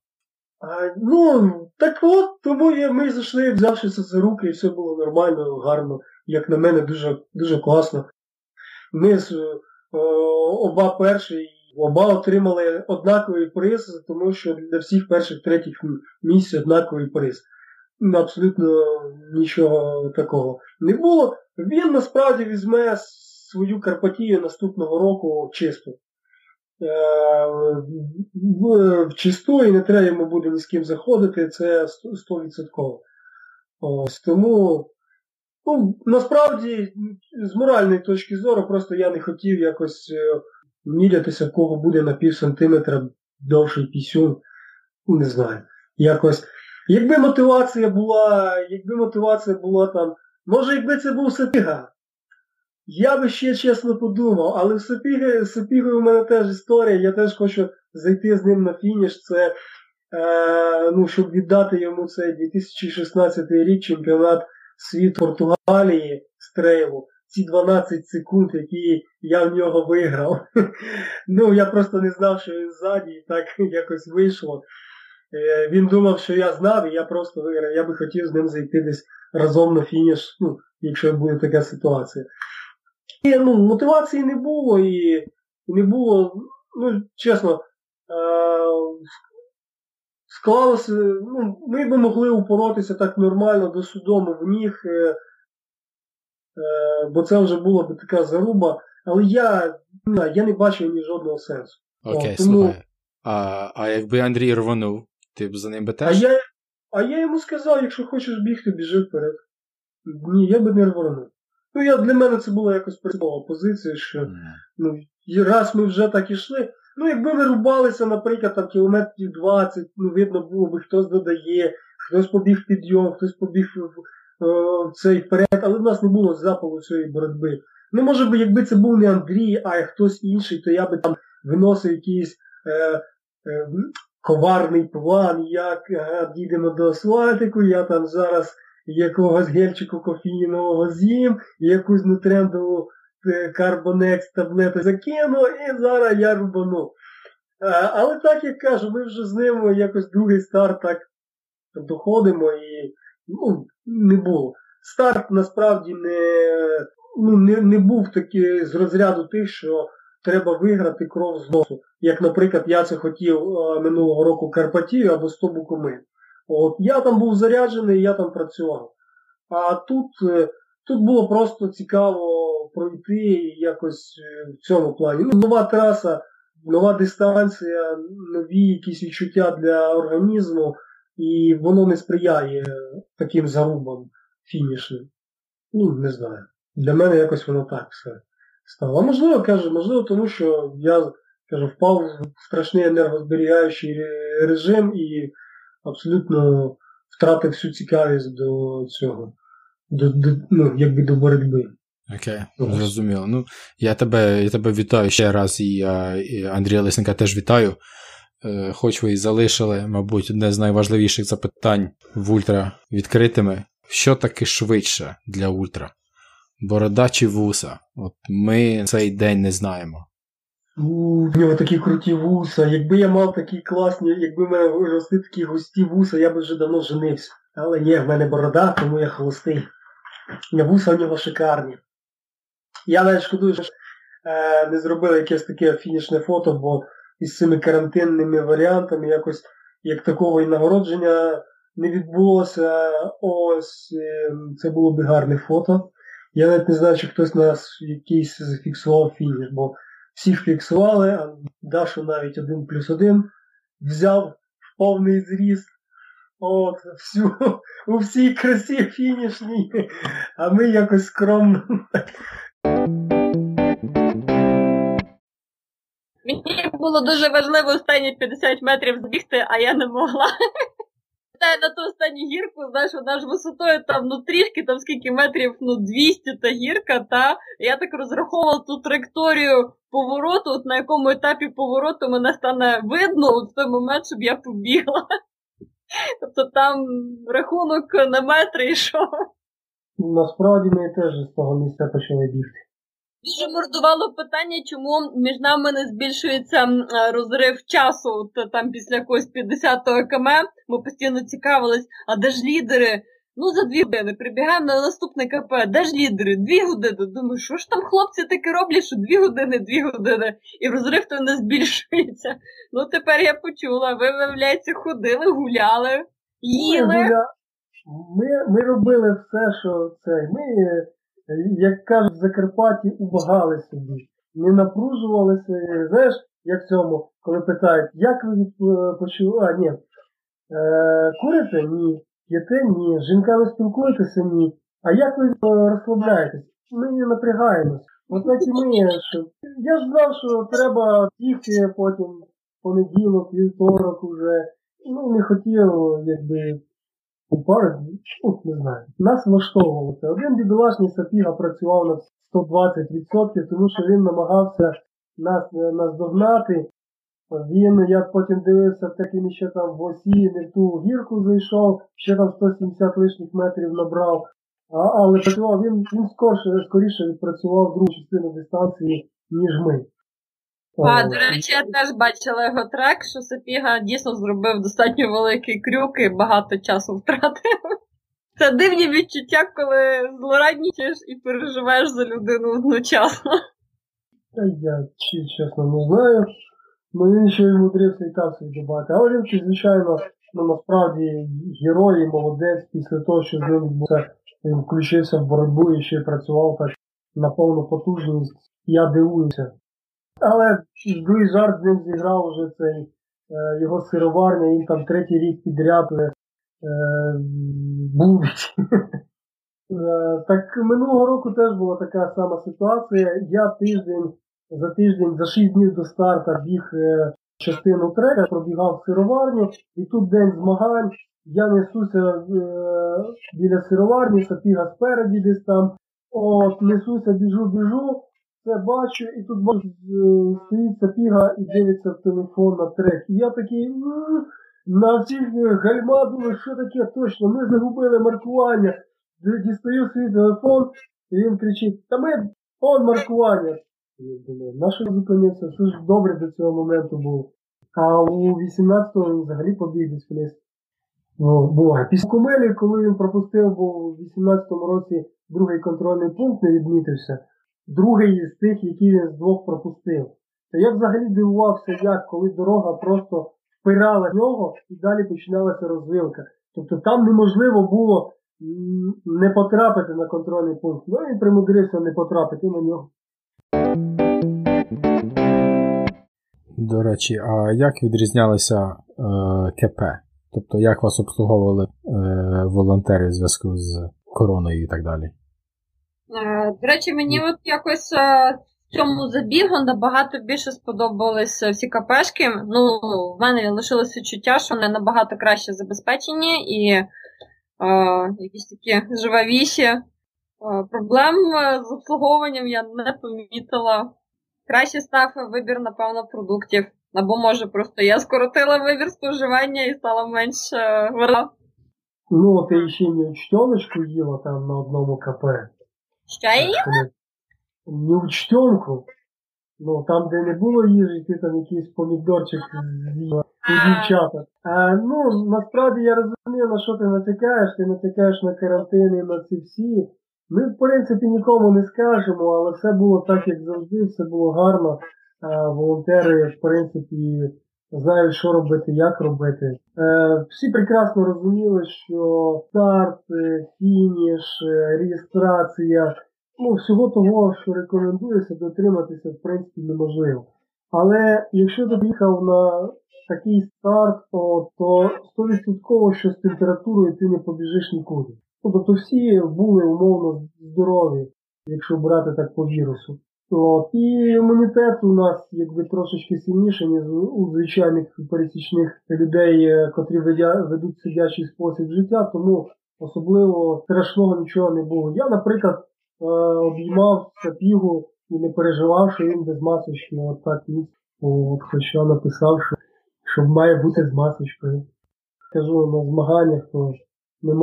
А, Ну, так от, тому ми зайшли, взявшися за руки, і все було нормально, гарно, як на мене, дуже дуже класно. Ми з о, оба перші, оба отримали однаковий приз, тому що для всіх перших третіх місць однаковий приз. Абсолютно нічого такого не було. Він насправді візьме свою Карпатію наступного року. Е, в чисту і не треба йому буде ні з ким заходити, це 100%. Ось, Тому ну, насправді з моральної точки зору просто я не хотів якось е, мірятися, в кого буде на пів сантиметра довший пісюн. Не знаю. Якось. Якби мотивація була, якби мотивація була там, може якби це був Сапіга, я би ще чесно подумав, але в Сапіги, Сапігою у мене теж історія, я теж хочу зайти з ним на фініш. Це, е, ну, щоб віддати йому цей 2016 рік чемпіонат світу Португалії з трейлу. Ці 12 секунд, які я в нього виграв. (laughs) Ну, я просто не знав, що він ззаді, і так (laughs) якось вийшло. Е, він думав, що я знав, і я просто виграв. Я би хотів з ним зайти десь разом на фініш, ну, якщо буде така ситуація. І ну, мотивації не було і не було, ну, чесно, е- склалося, ну, ми б могли упоротися так нормально до судому в ніг, е- е- бо це вже була б така заруба, але я не, я не бачив ні жодного сенсу. Окей, тому... слухай. А а якби Андрій рванув, ти б за ним би теж? А я а я йому сказав, якщо хочеш бігти, біжи вперед. Ні, я би не рванув. Ну, я, для мене це була якось принципова позиція, що ну, раз ми вже так ішли, ну якби ми рубалися, наприклад, там кілометрів 20, ну видно було би, хтось додає, хтось побіг підйом, хтось побіг в цей вперед, але в нас не було запалу цієї боротьби. Ну, може би, якби це був не Андрій, а хтось інший, то я би там виносив якийсь е, е, коварний план, як ага, дійдемо до асфальтику, я там зараз якогось гельчику кофеїнового з'їм, якусь нутрендову е, карбонекс таблету закину і зараз я рубану. Але так як кажу, ми вже з ним якось другий старт так доходимо і ну, не було. Старт насправді не ну, не, не був такий з розряду тих, що треба виграти кров з носу. Як, наприклад, я це хотів минулого року Карпатію або 100 Букуми. От, Я там був заряджений, я там працював. А тут е, тут було просто цікаво пройти якось е, в цьому плані. Ну, Нова траса, нова дистанція, нові якісь відчуття для організму, і воно не сприяє таким зарубам фінішним. Ну, не знаю. Для мене якось воно так все стало. А можливо, кажу, можливо, тому що я кажу, впав в страшний енергозберігаючий режим і абсолютно втратив всю цікавість до цього, до, до ну, якби до боротьби. Окей, okay, зрозуміло. Ну, я тебе я тебе вітаю ще раз, і, і Андрія Лисенка теж вітаю. Е, хоч ви і залишили, мабуть, одне з найважливіших запитань в ультра відкритими. Що таке швидше для ультра? Борода чи вуса? От Ми цей день не знаємо. У нього такі круті вуса. Якби я мав такі класні, якби в мене росли такі густі вуса, я би вже давно женився. Але ні, в мене борода, тому я холостий. Вуса в нього шикарні. Я навіть шкодую, що е, не зробили якесь таке фінішне фото, бо із цими карантинними варіантами якось як такого і нагородження не відбулося. Ось е, це було б гарне фото. Я навіть не знаю, чи хтось нас якийсь зафіксував фініш, бо всіх фіксували, а Дашу навіть один плюс один взяв в повний зріст. От, всю, у всій красі фінішній, а ми якось скромно. Мені було дуже важливо останні 50 метрів збігти, а я не могла. Та на ту останню гірку, знаєш, вона ж висотою там ну трішки, там скільки метрів, ну 200 та гірка, та я так розраховувала ту траєкторію повороту, от на якому етапі повороту мене стане видно от в той момент, щоб я побігла. Тобто там рахунок на метри йшов. Насправді ми теж з того місця почали бігти. Дуже мордувало питання, чому між нами не збільшується розрив часу от, там після якогось 50-го км. Ми постійно цікавились, а де ж лідери? Ну, за дві години прибігаємо на наступне КП, де ж лідери? Дві години. Думаю, що ж там хлопці таке роблять, що дві години, дві години, і розрив то не збільшується. Ну тепер я почула, ви, виявляється, ходили, гуляли, їли. Ми, ми, ми робили все, що це. Ми як кажуть, в Закарпатті убагали собі, не напружувалися. Знаєш, як в цьому, коли питають, як ви відпочиваєте? А, ні. Е, Курите? Ні. П'єте? Ні. З жінками спілкуєтеся? Ні. А як ви розслабляєтесь? Ми не напрягаємось. От і ми. Що... Я ж знав, що треба бігти потім понеділок, вівторок уже. Ну, не хотів, якби пари, ну, не знаю, нас влаштовувало це. Один бідолашний сапіга працював на 120%, тому що він намагався нас е, наздогнати. Він, я потім дивився, так він ще там в осі, не в ту гірку зайшов, ще там 170 лишніх метрів набрав. А, але працював він він скорше, скоріше відпрацював другу частину дистанції, ніж ми. А, до речі, я теж бачила його трек, що Сапіга дійсно зробив достатньо великий крюк і багато часу втратив. Це дивні відчуття, коли злораднічаєш і переживаєш за людину одночасно. Та я чесно не знаю. Ну він ще й мудрився і там собі добавити. Але він, звичайно, ну насправді герой і молодець після того, що з ним він включився в боротьбу і ще працював так на повну потужність. Я дивуюся. Але другий жарт з ним зіграв вже цей е, його сироварня, він там третій рік підряд е, бубить. (laughs) Е, так минулого року теж була така сама ситуація. Я тиждень за тиждень, за 6 днів до старта біг е, частину трека, пробігав сироварню, і тут день змагань. Я несуся е, біля сироварні, сапіга спереді десь там. От, несуся, біжу, біжу це бачу, і тут бачу, стоїть сапіга і дивиться в телефон на трек. І я такий на всіх гальма думаю, що таке точно, ми загубили маркування. Дістаю свій телефон, і він кричить, та ми он маркування. Я думаю, на зупинився? Все ж добре до цього моменту було. А у 18-го він взагалі побіг десь вниз. Ну, Після Кумелі, коли він пропустив, бо у 18-му році другий контрольний пункт не відмітився другий з тих, які він з двох пропустив. То я взагалі дивувався, як коли дорога просто впирала в нього і далі починалася розвилка. Тобто там неможливо було не потрапити на контрольний пункт. Ну він примудрився не потрапити на нього. До речі, а як відрізнялися е, КП? Тобто як вас обслуговували е, волонтери в зв'язку з короною і так далі? Е, до речі, мені от якось е, в цьому забігу набагато більше сподобалися всі капешки. Ну, в мене лишилося відчуття, що вони набагато краще забезпечені і е, якісь такі живавіші. Е, проблем з обслуговуванням я не помітила. Краще став вибір, напевно, продуктів. Або, може, просто я скоротила вибір споживання і стала менш е, вира. Ну, ти ще не учтеночку їла там на одному КП. Що я їла? Не учтенку. Ну, там, де не було їжі, ти там якийсь помідорчик з'їла у дівчата. А, ну, насправді я розумію, на що ти натякаєш. Ти натякаєш на карантини, на ці всі. Ми, в принципі, нікому не скажемо, але все було так, як завжди, все було гарно. Волонтери, в принципі, знають, що робити, як робити. Е, всі прекрасно розуміли, що старт, е, фініш, е, реєстрація, ну, всього того, що рекомендується, дотриматися, в принципі, неможливо. Але якщо ти їхав на такий старт, то, то 100% що з температурою ти не побіжиш нікуди. Ну, тобто всі були умовно здорові, якщо брати так по вірусу. От. І імунітет у нас якби трошечки сильніший, ніж у звичайних пересічних людей, е, котрі ведуть сидячий спосіб життя, тому особливо страшного нічого не було. Я, наприклад, е, обіймав сапігу і не переживав, що він без масочки. От так. От, Хоча написав, що, що має бути з масочкою. Кажу, на змаганнях то не,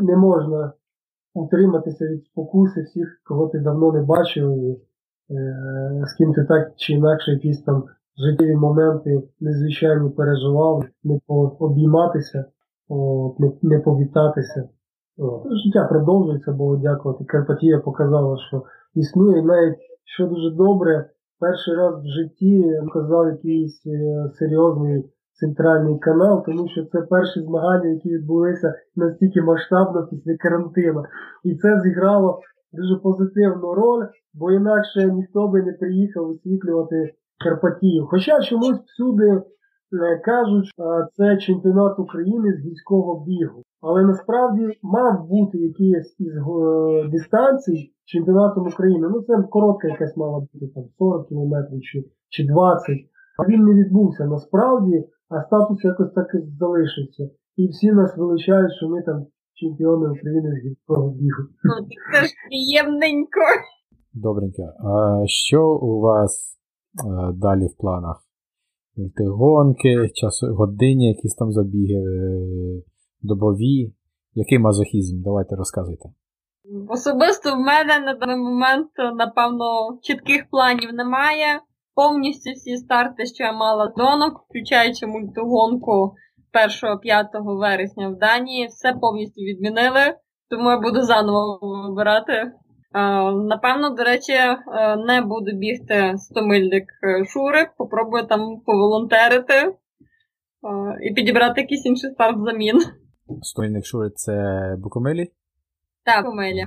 не можна утриматися від спокуси всіх, кого ти давно не бачив. і Е, з ким ти так чи інакше якісь там життєві моменти незвичайні переживав, не пообійматися, не, не повітатися. От. Життя продовжується, Богу дякувати. Карпатія показала, що існує навіть що дуже добре, перший раз в житті казав якийсь е, серйозний центральний канал, тому що це перші змагання, які відбулися настільки масштабно після карантину. І це зіграло дуже позитивну роль, бо інакше ніхто би не приїхав висвітлювати Карпатію. Хоча чомусь всюди е, кажуть, це чемпіонат України з гірського бігу. Але насправді мав бути якийсь із е, дистанцій чемпіонатом України. Ну це коротка якась мала бути там 40 кілометрів чи, чи 20. А він не відбувся насправді, а статус якось так і залишився. І всі нас величають, що ми там чемпіони України з гірського бігу. Ну, це ж приємненько. Добренько. А що у вас а, далі в планах? Гонки, час, годинні, якісь там забіги, е, добові. Який мазохізм? Давайте розказуйте. Особисто в мене на даний момент, напевно, чітких планів немає. Повністю всі старти, що я мала донок, включаючи мультигонку 1-5 вересня в Данії, все повністю відмінили, тому я буду заново вибирати. Напевно, до речі, е, не буду бігти 100-мильник е, Шури, попробую там поволонтерити е, і підібрати якийсь інший старт замін. 100-мильник Шури це Букомилі? Так, Букомилі.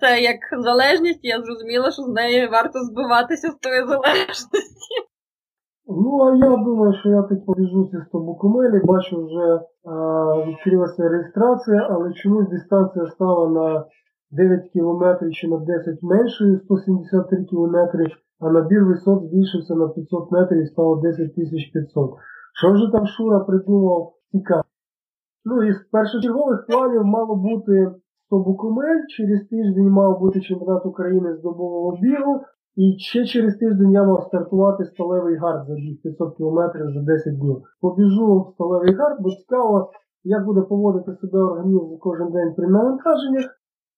Це як залежність, я зрозуміла, що з неї варто збиватися з тої залежності. Ну, а я думаю, що я тут побіжу ці 100 Букомилі, бачу, вже відкрилася реєстрація, але чомусь дистанція стала на 9 кілометрів чи на 10 меншою, 173 кілометри, а набір висот збільшився на 500 метрів і стало 10 500. Що вже там Шура придумав цікаво. Ну і з першочергових планів мало бути 100 Букумель, через тиждень мав бути чемпіонат України з добового бігу, і ще через тиждень я мав стартувати сталевий гард за 500 кілометрів за 10 днів. Побіжу в сталевий гард, бо цікаво, як буде поводити себе організм кожен день при навантаженнях.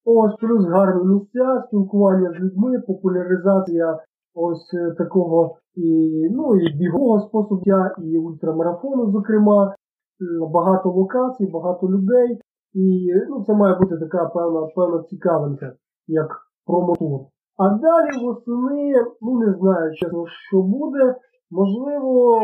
Ось плюс гарні місця, спілкування з людьми, популяризація ось е, такого і ну, і бігового способу, і ультрамарафону, зокрема, багато локацій, багато людей. І ну, це має бути така певна певна цікавинка, як промотур. А далі восени, ну не знаю, чесно, що буде. Можливо,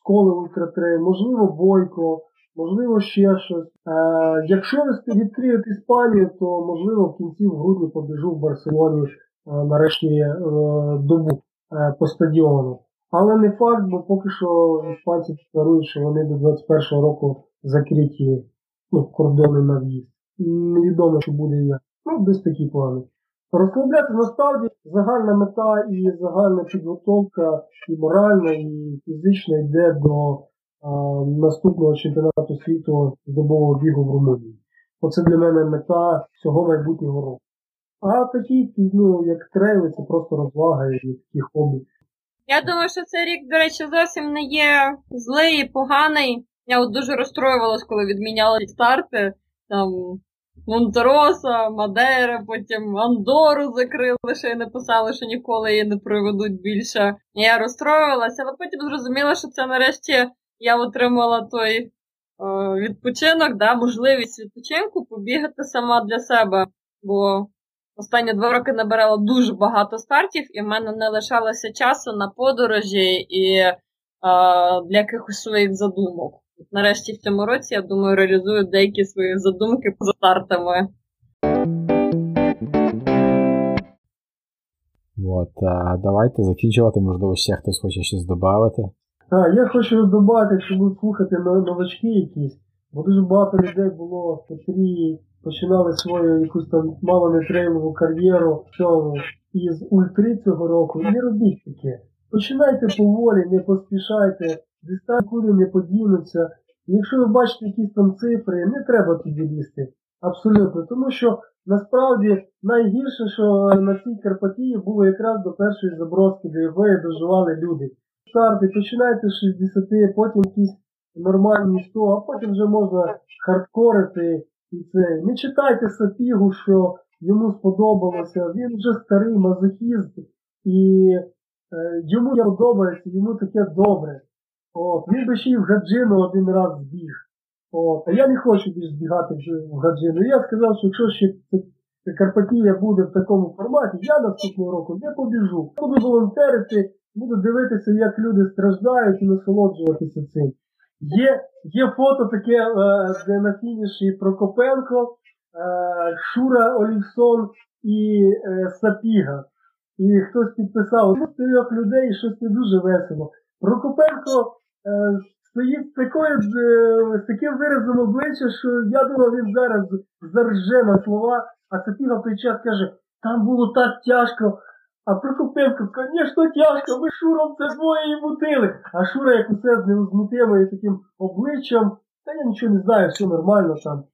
сколи ультратрейл, можливо, бойко, можливо, ще щось. Е, Якщо відкриють Іспанію, то можливо в кінці в грудні побіжу в Барселоні е, нарешті е, добу е, по стадіону. Але не факт, бо поки що іспанці декларують, що вони до 21-го року закриті ну, кордони на в'їзд. Невідомо, що буде як. Ну, десь такі плани. Розслабляти насправді загальна мета і загальна підготовка і моральна, і фізична йде до наступного чемпіонату світу з добового бігу в Румунії. Оце для мене мета всього майбутнього року. А такі, ну, як трейли, це просто розвага і такі хобі. Я думаю, що цей рік, до речі, зовсім не є злий і поганий. Я от дуже розстроювалась, коли відміняли старти. Там Монтероса, Мадера, потім Андору закрили, ще й написали, що ніколи її не проведуть більше. Я розстроювалася, але потім зрозуміла, що це нарешті я отримала той е, відпочинок, да, можливість відпочинку побігати сама для себе. бо останні два роки набирала дуже багато стартів, і в мене не лишалося часу на подорожі і а, для якихось своїх задумок. Нарешті в цьому році, я думаю, реалізую деякі свої задумки поза стартами. От, а давайте закінчувати, можливо, ще хтось хоче щось додати. А, я хочу додати, якщо будуть слухати но- новачки якісь, бо дуже багато людей було, котрі починали свою якусь там мало не трейлову кар'єру в цьому із ультри цього року. Не робіть таке. Починайте поволі, не поспішайте, дистанції нікуди не подінуться. Якщо ви бачите якісь там цифри, не треба туди лізти. Абсолютно. Тому що насправді найгірше, що на цій Карпатії було якраз до першої заброски, до якої доживали люди старти, починайте з 60, потім якісь нормальні 100, а потім вже можна хардкорити і це. Не читайте Сапігу, що йому сподобалося. Він вже старий мазохіст, і е, йому подобається, йому таке добре. От. Він би ще й в гаджину один раз збіг. От. А я не хочу більш збігати в- в гаджину. Я сказав, що якщо ще Карпатія буде в такому форматі, я наступного року не побіжу. Буду волонтерити, буду дивитися, як люди страждають і насолоджуватися цим. Є, є фото таке, е, де на фініші Прокопенко, е, Шура Олівсон і е, Сапіга. І хтось підписав ну, трьох людей, щось не дуже весело. Прокопенко стоїть з, такою, е, з таким виразом обличчя, що я думав, він зараз зарже на слова, а Сапіга в той час каже, там було так тяжко. А Прокопенко, звісно, тяжко, ми Шуром це двоє і мутили. А Шура, як усе з ru: невозмутимою таким обличчям, та я нічого не знаю, все нормально там.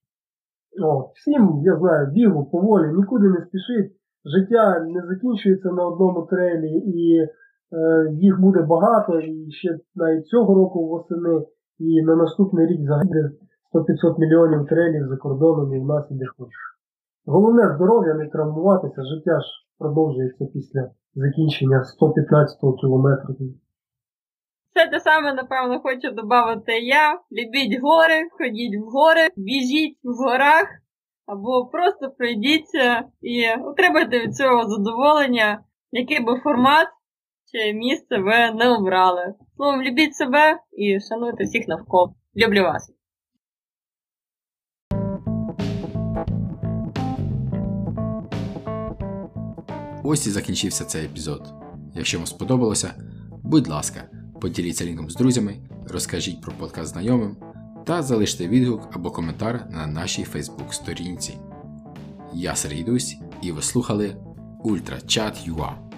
О, всім, я знаю, бігу, поволі, нікуди не спішить. Життя не закінчується на одному трейлі, і е, їх буде багато, і ще навіть цього року восени, і на наступний рік загине 100-500 мільйонів трейлів за кордоном і в нас і де хочеш. Головне здоров'я, не травмуватися, життя ж продовжується після закінчення 115 кілометру. Все те саме, напевно, хочу додати я. Любіть гори, ходіть в гори, біжіть в горах, або просто пройдіться і отримайте від цього задоволення, який би формат чи місце ви не обрали. Словом, любіть себе і шануйте всіх навколо. Люблю вас. Ось і закінчився цей епізод. Якщо вам сподобалося, будь ласка, поділіться лінком з друзями, розкажіть про подкаст знайомим та залиште відгук або коментар на нашій Facebook сторінці. Я Сергій Дусь, і ви слухали Ультрачат.ua.